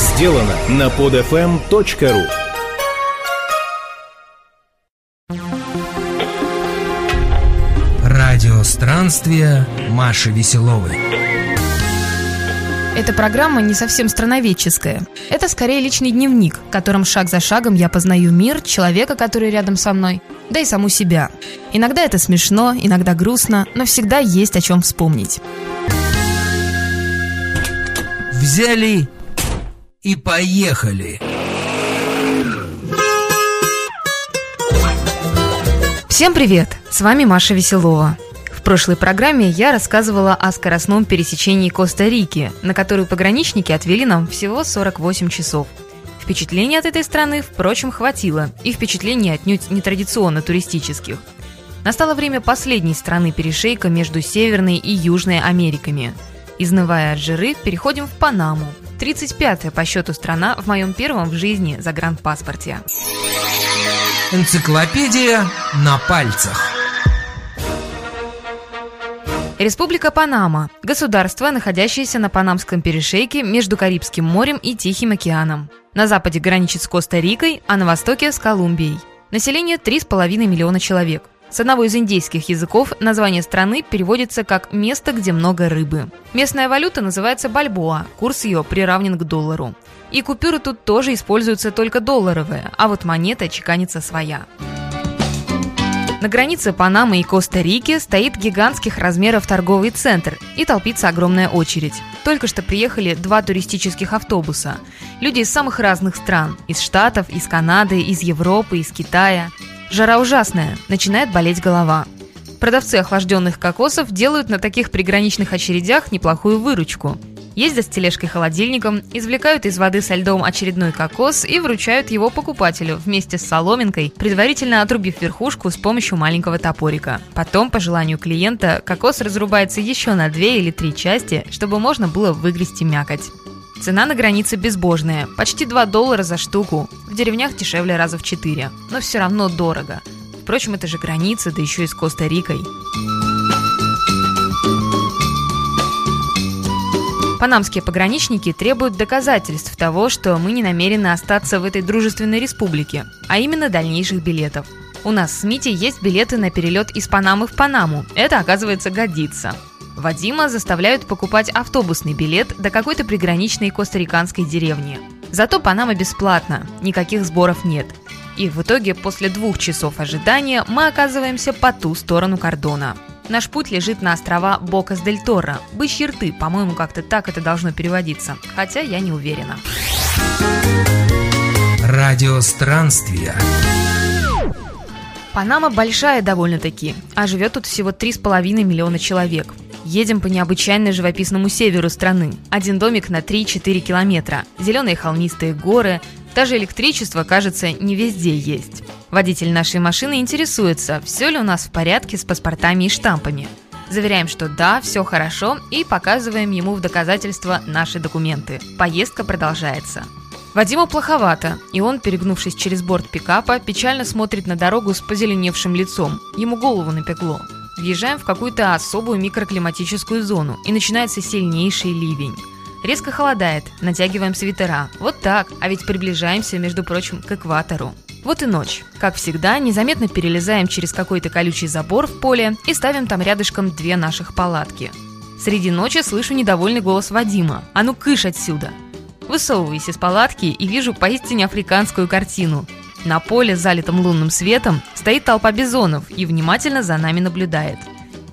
сделано на podfm.ru Радио странствия Маши Веселовой. Эта программа не совсем страноведческая. Это скорее личный дневник, в котором шаг за шагом я познаю мир, человека, который рядом со мной, да и саму себя. Иногда это смешно, иногда грустно, но всегда есть о чем вспомнить. Взяли и поехали. Всем привет! С вами Маша Веселова. В прошлой программе я рассказывала о скоростном пересечении Коста-Рики, на которую пограничники отвели нам всего 48 часов. Впечатлений от этой страны, впрочем, хватило, и впечатлений отнюдь нетрадиционно туристических. Настало время последней страны перешейка между Северной и Южной Америками. Изнывая от жиры, переходим в Панаму. 35-я по счету страна в моем первом в жизни загранпаспорте. Энциклопедия на пальцах. Республика Панама – государство, находящееся на Панамском перешейке между Карибским морем и Тихим океаном. На западе граничит с Коста-Рикой, а на востоке – с Колумбией. Население 3,5 миллиона человек. С одного из индейских языков название страны переводится как «место, где много рыбы». Местная валюта называется бальбоа, курс ее приравнен к доллару. И купюры тут тоже используются только долларовые, а вот монета чеканится своя. На границе Панамы и Коста-Рики стоит гигантских размеров торговый центр и толпится огромная очередь. Только что приехали два туристических автобуса. Люди из самых разных стран. Из Штатов, из Канады, из Европы, из Китая. Жара ужасная, начинает болеть голова. Продавцы охлажденных кокосов делают на таких приграничных очередях неплохую выручку – ездят с тележкой-холодильником, извлекают из воды со льдом очередной кокос и вручают его покупателю вместе с соломинкой, предварительно отрубив верхушку с помощью маленького топорика. Потом, по желанию клиента, кокос разрубается еще на две или три части, чтобы можно было выгрести мякоть. Цена на границе безбожная, почти 2 доллара за штуку. В деревнях дешевле раза в 4, но все равно дорого. Впрочем, это же граница, да еще и с Коста-Рикой. Панамские пограничники требуют доказательств того, что мы не намерены остаться в этой дружественной республике, а именно дальнейших билетов. У нас с Мити есть билеты на перелет из Панамы в Панаму. Это, оказывается, годится. Вадима заставляют покупать автобусный билет до какой-то приграничной костариканской деревни. Зато Панама бесплатна, никаких сборов нет. И в итоге после двух часов ожидания мы оказываемся по ту сторону кордона. Наш путь лежит на острова Бокас-дель-Торо. Бычьи рты, по-моему, как-то так это должно переводиться. Хотя я не уверена. Радио странствия. Панама большая довольно-таки, а живет тут всего 3,5 миллиона человек. Едем по необычайно живописному северу страны. Один домик на 3-4 километра. Зеленые холмистые горы. Даже электричество, кажется, не везде есть. Водитель нашей машины интересуется, все ли у нас в порядке с паспортами и штампами. Заверяем, что да, все хорошо, и показываем ему в доказательство наши документы. Поездка продолжается. Вадиму плоховато, и он, перегнувшись через борт пикапа, печально смотрит на дорогу с позеленевшим лицом. Ему голову напекло. Въезжаем в какую-то особую микроклиматическую зону, и начинается сильнейший ливень. Резко холодает, натягиваем свитера. Вот так, а ведь приближаемся, между прочим, к экватору. Вот и ночь. Как всегда, незаметно перелезаем через какой-то колючий забор в поле и ставим там рядышком две наших палатки. Среди ночи слышу недовольный голос Вадима. «А ну кыш отсюда!» Высовываюсь из палатки и вижу поистине африканскую картину. На поле, залитом лунным светом, стоит толпа бизонов и внимательно за нами наблюдает.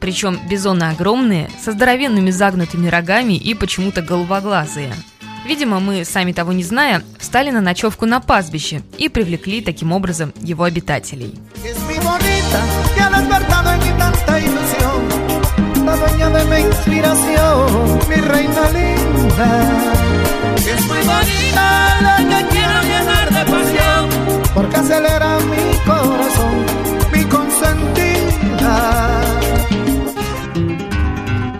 Причем бизоны огромные, со здоровенными загнутыми рогами и почему-то головоглазые – Видимо, мы, сами того не зная, встали на ночевку на пастбище и привлекли таким образом его обитателей. Porque acelera mi corazón, mi consentida.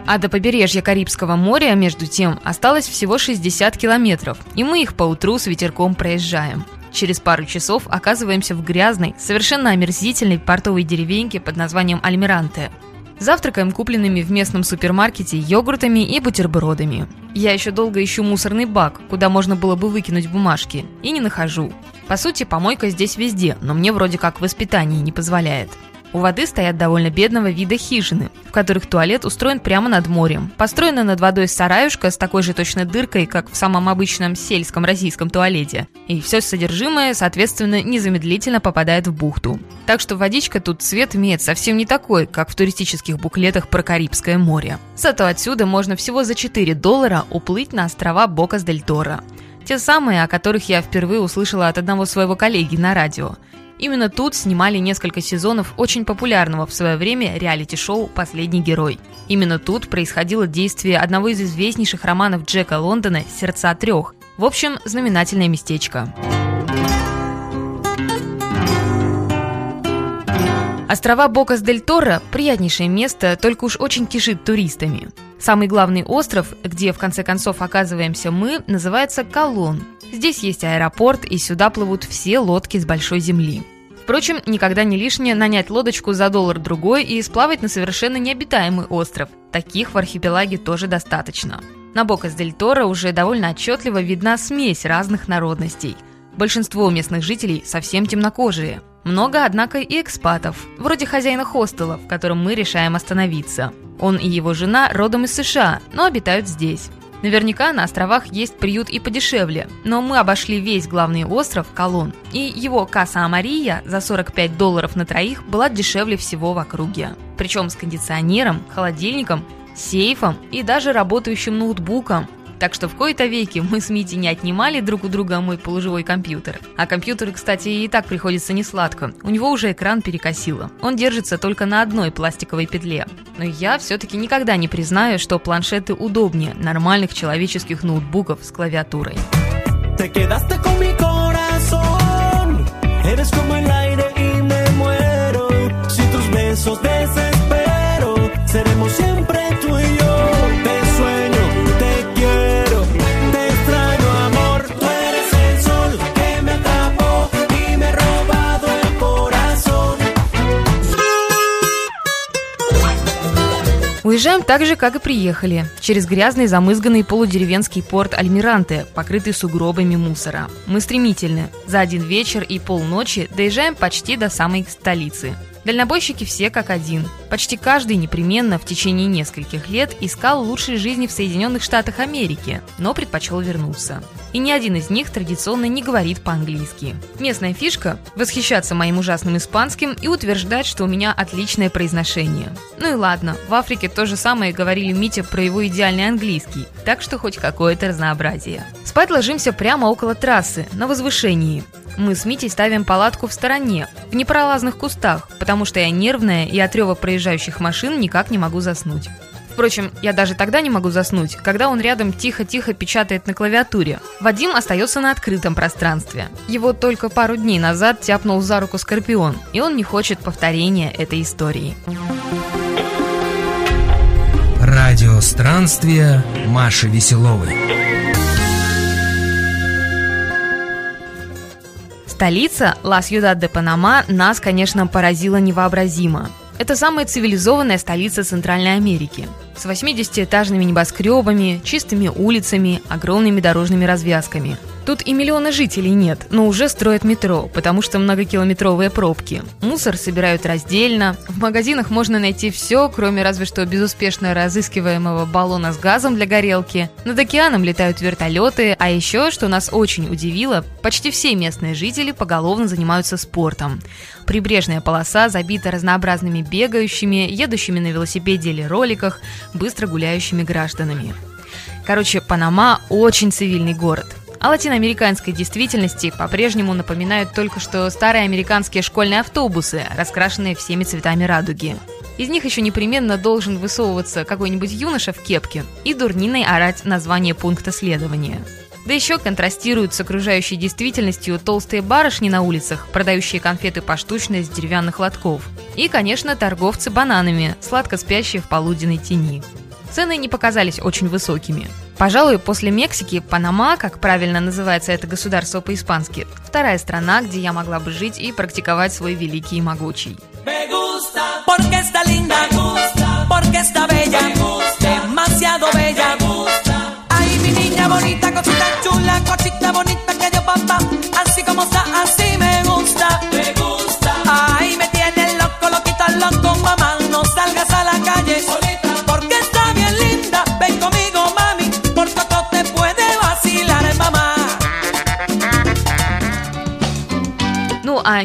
А до побережья Карибского моря, между тем, осталось всего 60 километров, и мы их по утру с ветерком проезжаем. Через пару часов оказываемся в грязной, совершенно омерзительной портовой деревеньке под названием Альмиранте. Завтракаем купленными в местном супермаркете йогуртами и бутербродами. Я еще долго ищу мусорный бак, куда можно было бы выкинуть бумажки, и не нахожу. По сути, помойка здесь везде, но мне вроде как воспитание не позволяет. У воды стоят довольно бедного вида хижины, в которых туалет устроен прямо над морем. Построена над водой сараюшка с такой же точно дыркой, как в самом обычном сельском российском туалете. И все содержимое, соответственно, незамедлительно попадает в бухту. Так что водичка тут цвет имеет совсем не такой, как в туристических буклетах про Карибское море. Зато отсюда можно всего за 4 доллара уплыть на острова Бокас-дель-Торо. Те самые, о которых я впервые услышала от одного своего коллеги на радио – Именно тут снимали несколько сезонов очень популярного в свое время реалити-шоу «Последний герой». Именно тут происходило действие одного из известнейших романов Джека Лондона «Сердца трех». В общем, знаменательное местечко. Острова Бокас-дель-Торо – приятнейшее место, только уж очень кишит туристами. Самый главный остров, где в конце концов оказываемся мы, называется Колон. Здесь есть аэропорт, и сюда плывут все лодки с большой земли. Впрочем, никогда не лишнее нанять лодочку за доллар-другой и сплавать на совершенно необитаемый остров. Таких в архипелаге тоже достаточно. На Бокас дель Торо уже довольно отчетливо видна смесь разных народностей. Большинство местных жителей совсем темнокожие. Много, однако, и экспатов, вроде хозяина хостела, в котором мы решаем остановиться. Он и его жена родом из США, но обитают здесь. Наверняка на островах есть приют и подешевле, но мы обошли весь главный остров Колон, и его Каса Амария за 45 долларов на троих была дешевле всего в округе. Причем с кондиционером, холодильником, сейфом и даже работающим ноутбуком. Так что в кои-то веки мы с Мити не отнимали друг у друга мой полуживой компьютер. А компьютер, кстати, и так приходится не сладко. У него уже экран перекосило. Он держится только на одной пластиковой петле. Но я все-таки никогда не признаю, что планшеты удобнее нормальных человеческих ноутбуков с клавиатурой. Уезжаем так же, как и приехали, через грязный замызганный полудеревенский порт Альмиранте, покрытый сугробами мусора. Мы стремительны. За один вечер и полночи доезжаем почти до самой столицы. Дальнобойщики все как один. Почти каждый непременно в течение нескольких лет искал лучшей жизни в Соединенных Штатах Америки, но предпочел вернуться. И ни один из них традиционно не говорит по-английски. Местная фишка – восхищаться моим ужасным испанским и утверждать, что у меня отличное произношение. Ну и ладно, в Африке то же самое говорили Митя про его идеальный английский, так что хоть какое-то разнообразие. Спать ложимся прямо около трассы, на возвышении. Мы с Митей ставим палатку в стороне, в непролазных кустах, потому что я нервная и от рева проезжающих машин никак не могу заснуть. Впрочем, я даже тогда не могу заснуть, когда он рядом тихо-тихо печатает на клавиатуре. Вадим остается на открытом пространстве. Его только пару дней назад тяпнул за руку Скорпион, и он не хочет повторения этой истории. Радио странствия Маши Веселовой. Столица, Ла-Сьюдад-де-Панама, нас, конечно, поразила невообразимо. Это самая цивилизованная столица Центральной Америки. С 80-этажными небоскребами, чистыми улицами, огромными дорожными развязками – Тут и миллиона жителей нет, но уже строят метро, потому что многокилометровые пробки. Мусор собирают раздельно. В магазинах можно найти все, кроме разве что безуспешно разыскиваемого баллона с газом для горелки. Над океаном летают вертолеты, а еще, что нас очень удивило, почти все местные жители поголовно занимаются спортом. Прибрежная полоса забита разнообразными бегающими, едущими на велосипеде или роликах, быстро гуляющими гражданами. Короче, Панама очень цивильный город – о латиноамериканской действительности по-прежнему напоминают только что старые американские школьные автобусы, раскрашенные всеми цветами радуги. Из них еще непременно должен высовываться какой-нибудь юноша в кепке и дурниной орать название пункта следования. Да еще контрастируют с окружающей действительностью толстые барышни на улицах, продающие конфеты поштучно из деревянных лотков. И, конечно, торговцы бананами, сладко спящие в полуденной тени. Цены не показались очень высокими. Пожалуй, после Мексики Панама, как правильно называется это государство по-испански, вторая страна, где я могла бы жить и практиковать свой великий и могучий. Demasiado bella. Ay, mi niña bonita, cosita chula, cosita bonita que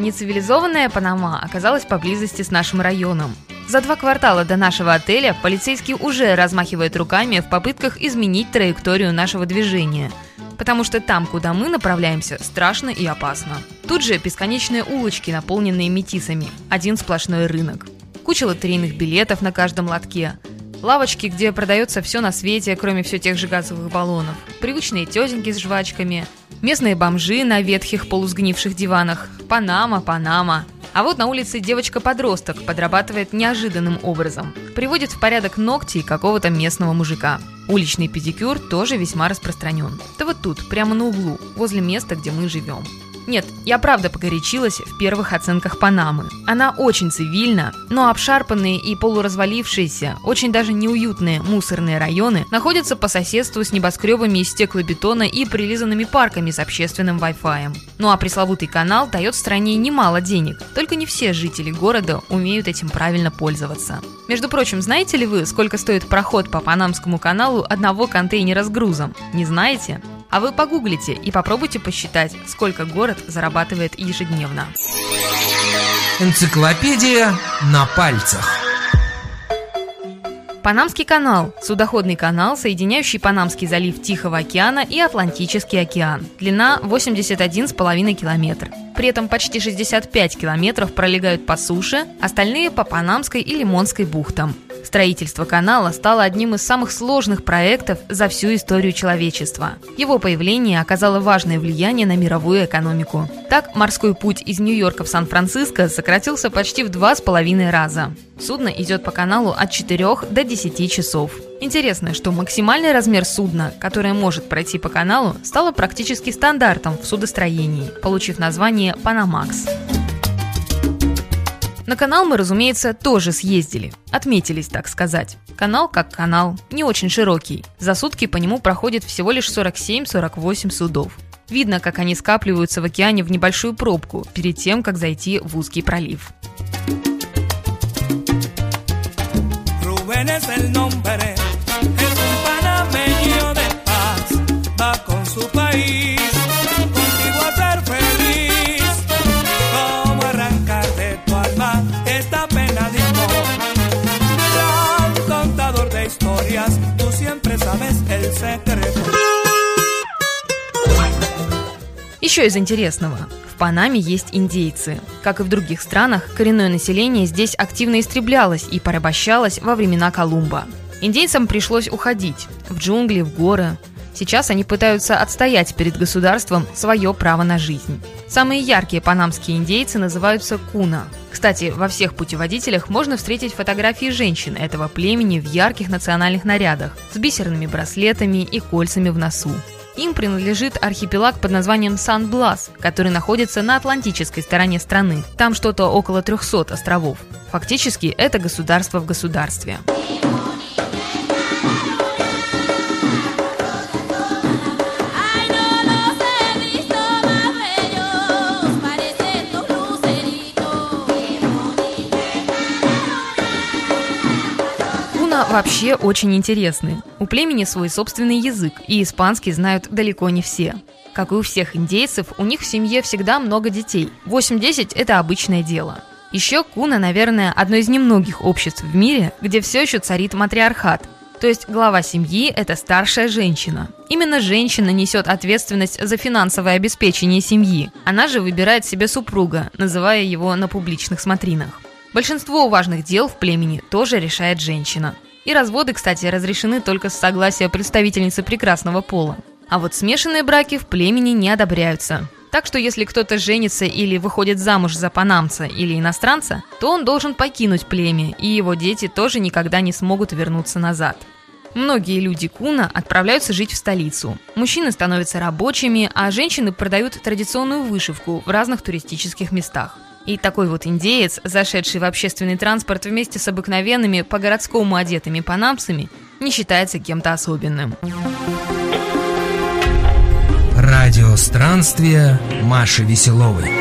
нецивилизованная Панама оказалась поблизости с нашим районом. За два квартала до нашего отеля полицейский уже размахивает руками в попытках изменить траекторию нашего движения. Потому что там, куда мы направляемся, страшно и опасно. Тут же бесконечные улочки, наполненные метисами. Один сплошной рынок. Куча лотерейных билетов на каждом лотке. Лавочки, где продается все на свете, кроме все тех же газовых баллонов. Привычные тетеньки с жвачками. Местные бомжи на ветхих полусгнивших диванах. Панама, Панама. А вот на улице девочка-подросток подрабатывает неожиданным образом. Приводит в порядок ногти какого-то местного мужика. Уличный педикюр тоже весьма распространен. Да вот тут, прямо на углу, возле места, где мы живем. Нет, я правда погорячилась в первых оценках Панамы. Она очень цивильна, но обшарпанные и полуразвалившиеся, очень даже неуютные мусорные районы находятся по соседству с небоскребами из стеклобетона и прилизанными парками с общественным Wi-Fi. Ну а пресловутый канал дает стране немало денег, только не все жители города умеют этим правильно пользоваться. Между прочим, знаете ли вы, сколько стоит проход по Панамскому каналу одного контейнера с грузом? Не знаете? А вы погуглите и попробуйте посчитать, сколько город зарабатывает ежедневно. Энциклопедия на пальцах. Панамский канал – судоходный канал, соединяющий Панамский залив Тихого океана и Атлантический океан. Длина 81,5 километр. При этом почти 65 километров пролегают по суше, остальные по Панамской и Лимонской бухтам. Строительство канала стало одним из самых сложных проектов за всю историю человечества. Его появление оказало важное влияние на мировую экономику. Так, морской путь из Нью-Йорка в Сан-Франциско сократился почти в два с половиной раза. Судно идет по каналу от 4 до 10 часов. Интересно, что максимальный размер судна, которое может пройти по каналу, стало практически стандартом в судостроении, получив название «Панамакс». На канал мы, разумеется, тоже съездили. Отметились, так сказать. Канал как канал, не очень широкий. За сутки по нему проходит всего лишь 47-48 судов. Видно, как они скапливаются в океане в небольшую пробку перед тем, как зайти в узкий пролив. Rubén es el Еще из интересного. В Панаме есть индейцы. Как и в других странах, коренное население здесь активно истреблялось и порабощалось во времена Колумба. Индейцам пришлось уходить в джунгли, в горы. Сейчас они пытаются отстоять перед государством свое право на жизнь. Самые яркие панамские индейцы называются куна. Кстати, во всех путеводителях можно встретить фотографии женщин этого племени в ярких национальных нарядах с бисерными браслетами и кольцами в носу. Им принадлежит архипелаг под названием Сан-Блас, который находится на атлантической стороне страны. Там что-то около 300 островов. Фактически это государство в государстве. Вообще очень интересны. У племени свой собственный язык, и испанский знают далеко не все. Как и у всех индейцев, у них в семье всегда много детей. 8-10 – это обычное дело. Еще Куна, наверное, одно из немногих обществ в мире, где все еще царит матриархат. То есть глава семьи – это старшая женщина. Именно женщина несет ответственность за финансовое обеспечение семьи. Она же выбирает себе супруга, называя его на публичных смотринах. Большинство важных дел в племени тоже решает женщина. И разводы, кстати, разрешены только с согласия представительницы прекрасного пола. А вот смешанные браки в племени не одобряются. Так что если кто-то женится или выходит замуж за панамца или иностранца, то он должен покинуть племя, и его дети тоже никогда не смогут вернуться назад. Многие люди Куна отправляются жить в столицу. Мужчины становятся рабочими, а женщины продают традиционную вышивку в разных туристических местах. И такой вот индеец, зашедший в общественный транспорт вместе с обыкновенными по-городскому одетыми панамцами, не считается кем-то особенным. Радио странствия Маши Веселовой.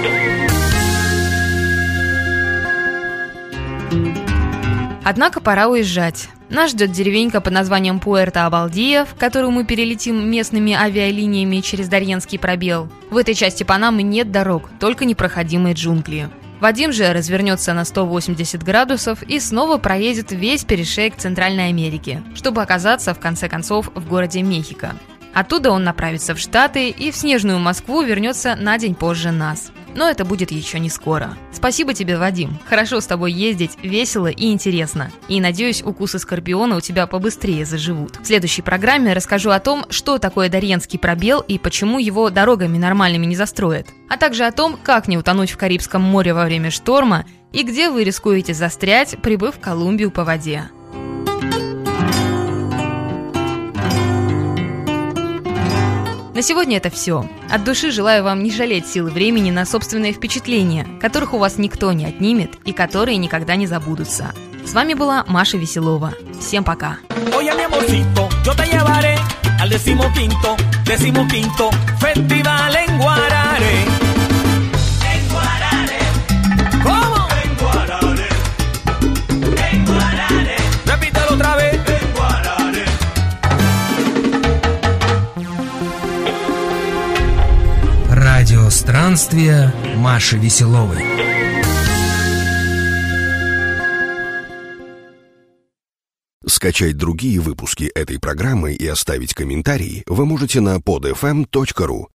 Однако пора уезжать. Нас ждет деревенька под названием Пуэрто-Абалдия, в которую мы перелетим местными авиалиниями через Дарьенский пробел. В этой части Панамы нет дорог, только непроходимые джунгли. Вадим же развернется на 180 градусов и снова проедет весь перешейк Центральной Америки, чтобы оказаться, в конце концов, в городе Мехико. Оттуда он направится в Штаты и в снежную Москву вернется на день позже нас. Но это будет еще не скоро. Спасибо тебе, Вадим. Хорошо с тобой ездить, весело и интересно. И надеюсь, укусы скорпиона у тебя побыстрее заживут. В следующей программе расскажу о том, что такое Дарьенский пробел и почему его дорогами нормальными не застроят. А также о том, как не утонуть в Карибском море во время шторма и где вы рискуете застрять, прибыв в Колумбию по воде. На сегодня это все. От души желаю вам не жалеть силы времени на собственные впечатления, которых у вас никто не отнимет и которые никогда не забудутся. С вами была Маша Веселова. Всем пока. Oye странствия Маши Веселовой. Скачать другие выпуски этой программы и оставить комментарии вы можете на podfm.ru.